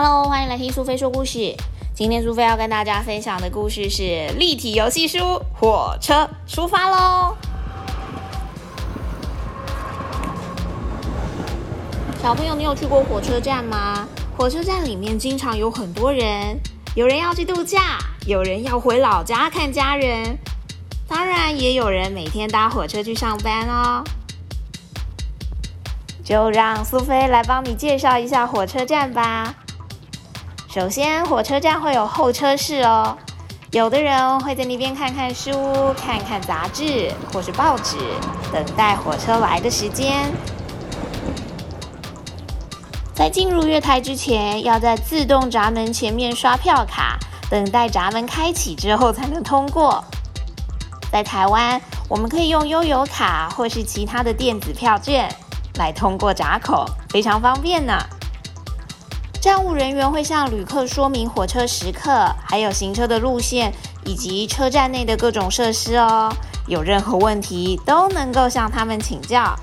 Hello，欢迎来听苏菲说故事。今天苏菲要跟大家分享的故事是立体游戏书《火车出发喽》。小朋友，你有去过火车站吗？火车站里面经常有很多人，有人要去度假，有人要回老家看家人，当然也有人每天搭火车去上班哦。就让苏菲来帮你介绍一下火车站吧。首先，火车站会有候车室哦，有的人会在那边看看书、看看杂志或是报纸，等待火车来的时间。在进入月台之前，要在自动闸门前面刷票卡，等待闸门开启之后才能通过。在台湾，我们可以用悠游卡或是其他的电子票券。来通过闸口，非常方便呢。站务人员会向旅客说明火车时刻，还有行车的路线以及车站内的各种设施哦。有任何问题都能够向他们请教。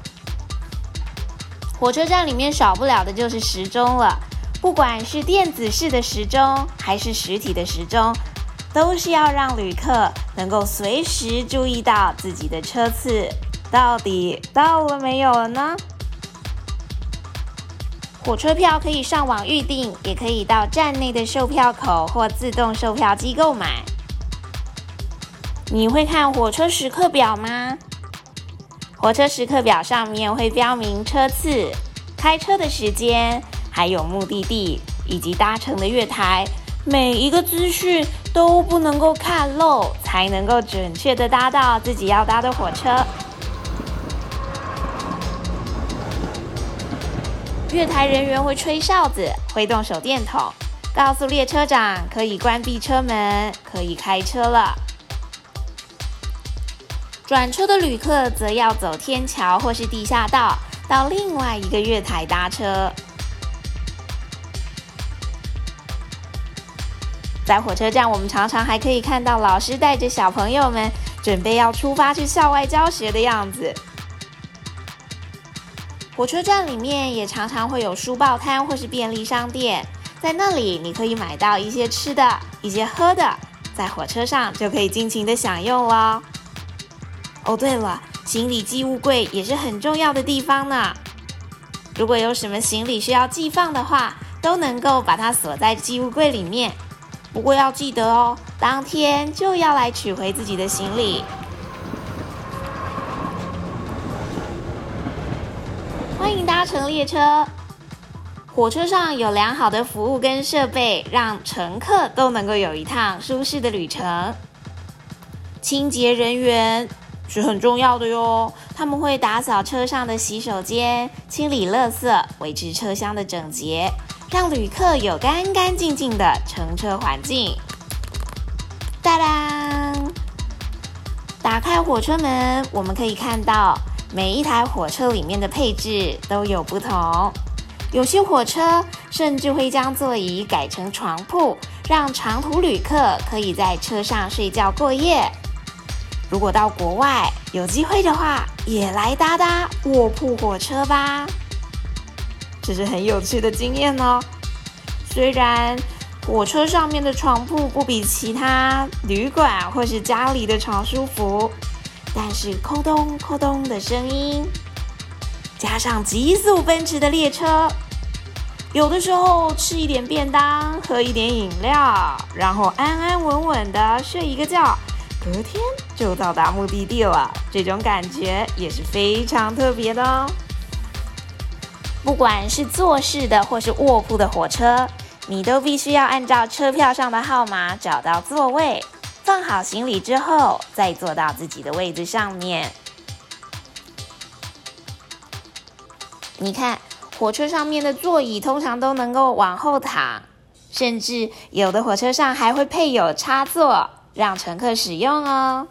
火车站里面少不了的就是时钟了，不管是电子式的时钟还是实体的时钟，都是要让旅客能够随时注意到自己的车次到底到了没有了呢？火车票可以上网预订，也可以到站内的售票口或自动售票机购买。你会看火车时刻表吗？火车时刻表上面会标明车次、开车的时间，还有目的地以及搭乘的月台，每一个资讯都不能够看漏，才能够准确的搭到自己要搭的火车。月台人员会吹哨子，挥动手电筒，告诉列车长可以关闭车门，可以开车了。转车的旅客则要走天桥或是地下道，到另外一个月台搭车。在火车站，我们常常还可以看到老师带着小朋友们准备要出发去校外教学的样子。火车站里面也常常会有书报摊或是便利商店，在那里你可以买到一些吃的、一些喝的，在火车上就可以尽情的享用了。哦，对了，行李寄物柜也是很重要的地方呢。如果有什么行李需要寄放的话，都能够把它锁在寄物柜里面。不过要记得哦，当天就要来取回自己的行李。欢迎搭乘列车。火车上有良好的服务跟设备，让乘客都能够有一趟舒适的旅程。清洁人员是很重要的哟，他们会打扫车上的洗手间，清理垃圾，维持车厢的整洁，让旅客有干干净净的乘车环境。哒啦！打开火车门，我们可以看到。每一台火车里面的配置都有不同，有些火车甚至会将座椅改成床铺，让长途旅客可以在车上睡觉过夜。如果到国外有机会的话，也来搭搭卧铺火车吧，这是很有趣的经验哦。虽然火车上面的床铺不比其他旅馆或是家里的床舒服。但是，扣咚扣咚的声音，加上急速奔驰的列车，有的时候吃一点便当，喝一点饮料，然后安安稳稳的睡一个觉，隔天就到达目的地了。这种感觉也是非常特别的哦。不管是坐式的或是卧铺的火车，你都必须要按照车票上的号码找到座位。放好行李之后，再坐到自己的位置上面。你看，火车上面的座椅通常都能够往后躺，甚至有的火车上还会配有插座，让乘客使用哦。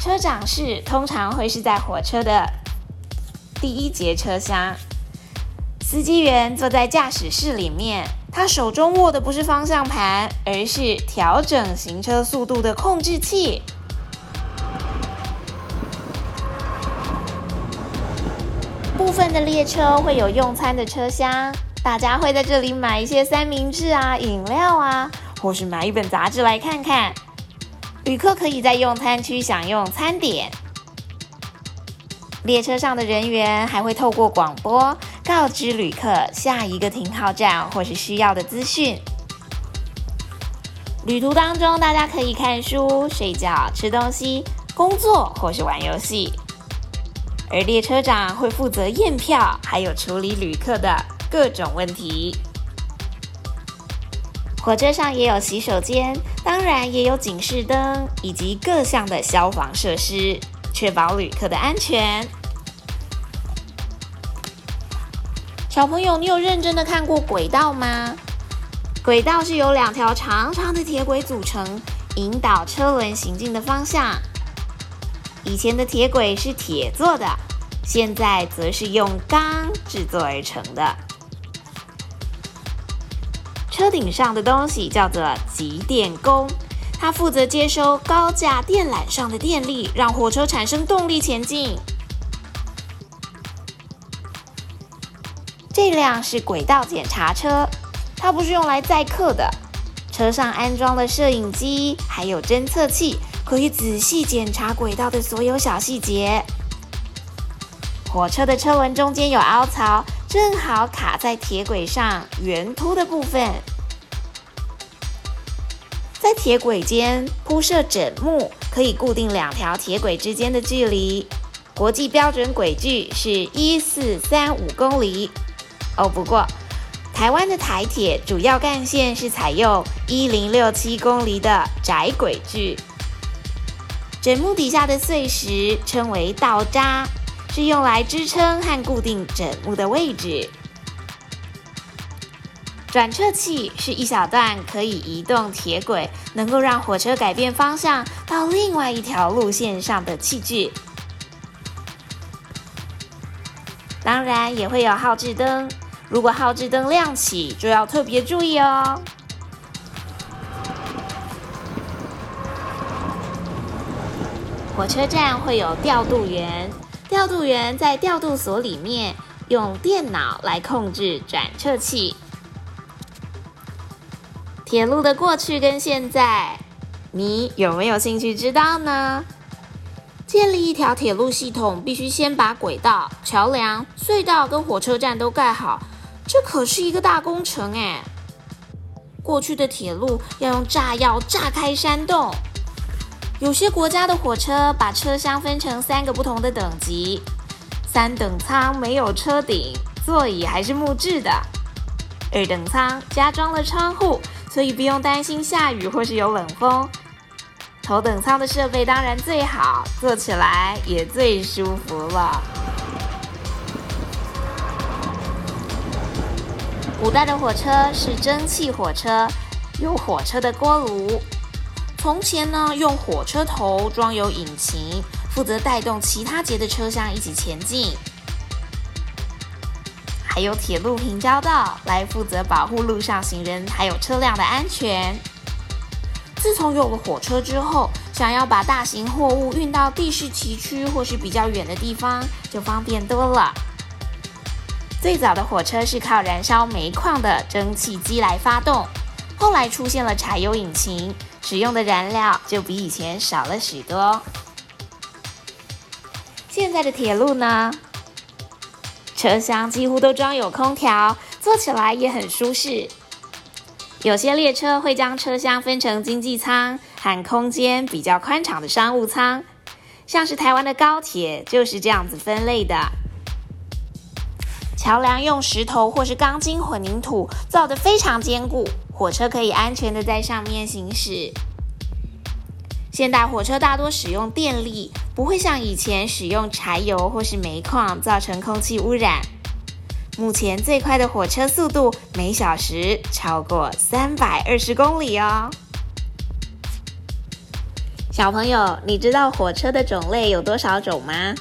车长室通常会是在火车的第一节车厢，司机员坐在驾驶室里面。他手中握的不是方向盘，而是调整行车速度的控制器。部分的列车会有用餐的车厢，大家会在这里买一些三明治啊、饮料啊，或是买一本杂志来看看。旅客可以在用餐区享用餐点。列车上的人员还会透过广播告知旅客下一个停靠站或是需要的资讯。旅途当中，大家可以看书、睡觉、吃东西、工作或是玩游戏。而列车长会负责验票，还有处理旅客的各种问题。火车上也有洗手间，当然也有警示灯以及各项的消防设施，确保旅客的安全。小朋友，你有认真的看过轨道吗？轨道是由两条长长的铁轨组成，引导车轮行进的方向。以前的铁轨是铁做的，现在则是用钢制作而成的。车顶上的东西叫做集电工，它负责接收高架电缆上的电力，让火车产生动力前进。这辆是轨道检查车，它不是用来载客的。车上安装了摄影机，还有侦测器，可以仔细检查轨道的所有小细节。火车的车轮中间有凹槽。正好卡在铁轨上圆凸的部分，在铁轨间铺设枕木，可以固定两条铁轨之间的距离。国际标准轨距是一四三五公里。哦，不过台湾的台铁主要干线是采用一零六七公里的窄轨距。枕木底下的碎石称为道渣。是用来支撑和固定枕木的位置。转撤器是一小段可以移动铁轨，能够让火车改变方向到另外一条路线上的器具。当然也会有号志灯，如果号志灯亮起，就要特别注意哦。火车站会有调度员。调度员在调度所里面用电脑来控制转撤器。铁路的过去跟现在，你有没有兴趣知道呢？建立一条铁路系统，必须先把轨道、桥梁、隧道跟火车站都盖好，这可是一个大工程哎。过去的铁路要用炸药炸开山洞。有些国家的火车把车厢分成三个不同的等级，三等舱没有车顶，座椅还是木质的；二等舱加装了窗户，所以不用担心下雨或是有冷风；头等舱的设备当然最好，坐起来也最舒服了。古代的火车是蒸汽火车，有火车的锅炉。从前呢，用火车头装有引擎，负责带动其他节的车厢一起前进。还有铁路平交道来负责保护路上行人还有车辆的安全。自从有了火车之后，想要把大型货物运到地势崎岖或是比较远的地方，就方便多了。最早的火车是靠燃烧煤矿的蒸汽机来发动，后来出现了柴油引擎。使用的燃料就比以前少了许多。现在的铁路呢，车厢几乎都装有空调，坐起来也很舒适。有些列车会将车厢分成经济舱和空间比较宽敞的商务舱，像是台湾的高铁就是这样子分类的。桥梁用石头或是钢筋混凝土造的非常坚固。火车可以安全的在上面行驶。现代火车大多使用电力，不会像以前使用柴油或是煤矿，造成空气污染。目前最快的火车速度每小时超过三百二十公里哦。小朋友，你知道火车的种类有多少种吗？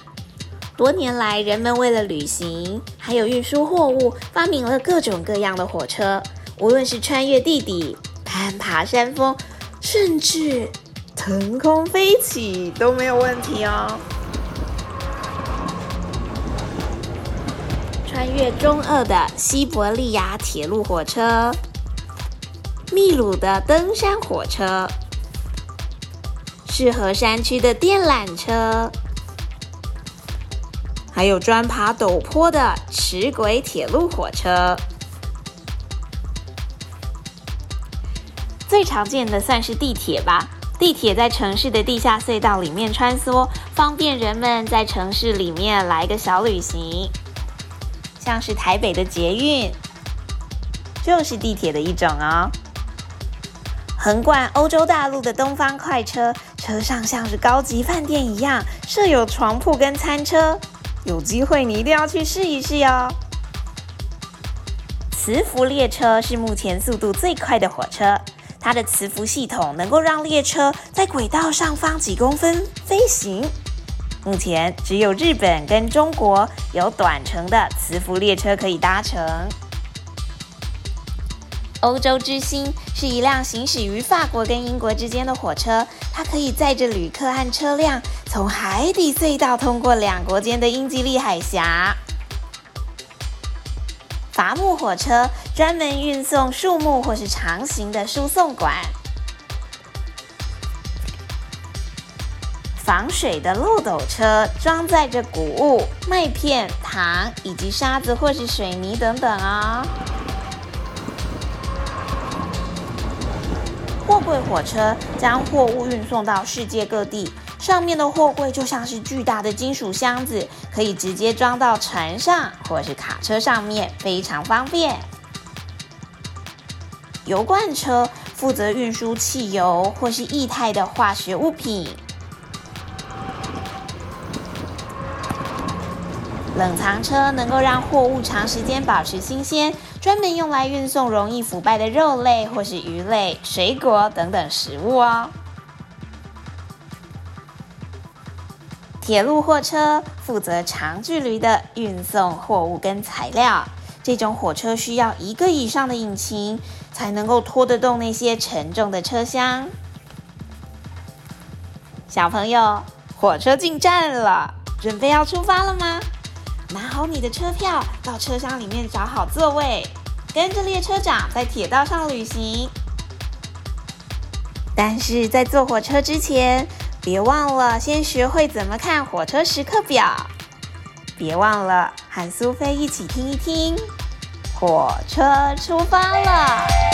多年来，人们为了旅行还有运输货物，发明了各种各样的火车。无论是穿越地底、攀爬山峰，甚至腾空飞起都没有问题哦。穿越中俄的西伯利亚铁路火车、秘鲁的登山火车、适合山区的电缆车，还有专爬陡坡的齿轨铁路火车。最常见的算是地铁吧。地铁在城市的地下隧道里面穿梭，方便人们在城市里面来个小旅行。像是台北的捷运，就是地铁的一种哦。横贯欧洲大陆的东方快车，车上像是高级饭店一样，设有床铺跟餐车。有机会你一定要去试一试哟。磁浮列车是目前速度最快的火车。它的磁浮系统能够让列车在轨道上方几公分飞行。目前只有日本跟中国有短程的磁浮列车可以搭乘。欧洲之星是一辆行驶于法国跟英国之间的火车，它可以载着旅客和车辆从海底隧道通过两国间的英吉利海峡。伐木火车专门运送树木或是长形的输送管。防水的漏斗车装载着谷物、麦片、糖以及沙子或是水泥等等啊。柜火车将货物运送到世界各地。上面的货柜就像是巨大的金属箱子，可以直接装到船上或是卡车上面，非常方便。油罐车负责运输汽油或是液态的化学物品。冷藏车能够让货物长时间保持新鲜，专门用来运送容易腐败的肉类或是鱼类、水果等等食物哦。铁路货车负责长距离的运送货物跟材料，这种火车需要一个以上的引擎才能够拖得动那些沉重的车厢。小朋友，火车进站了，准备要出发了吗？拿好你的车票，到车厢里面找好座位，跟着列车长在铁道上旅行。但是在坐火车之前，别忘了先学会怎么看火车时刻表。别忘了和苏菲一起听一听，火车出发了。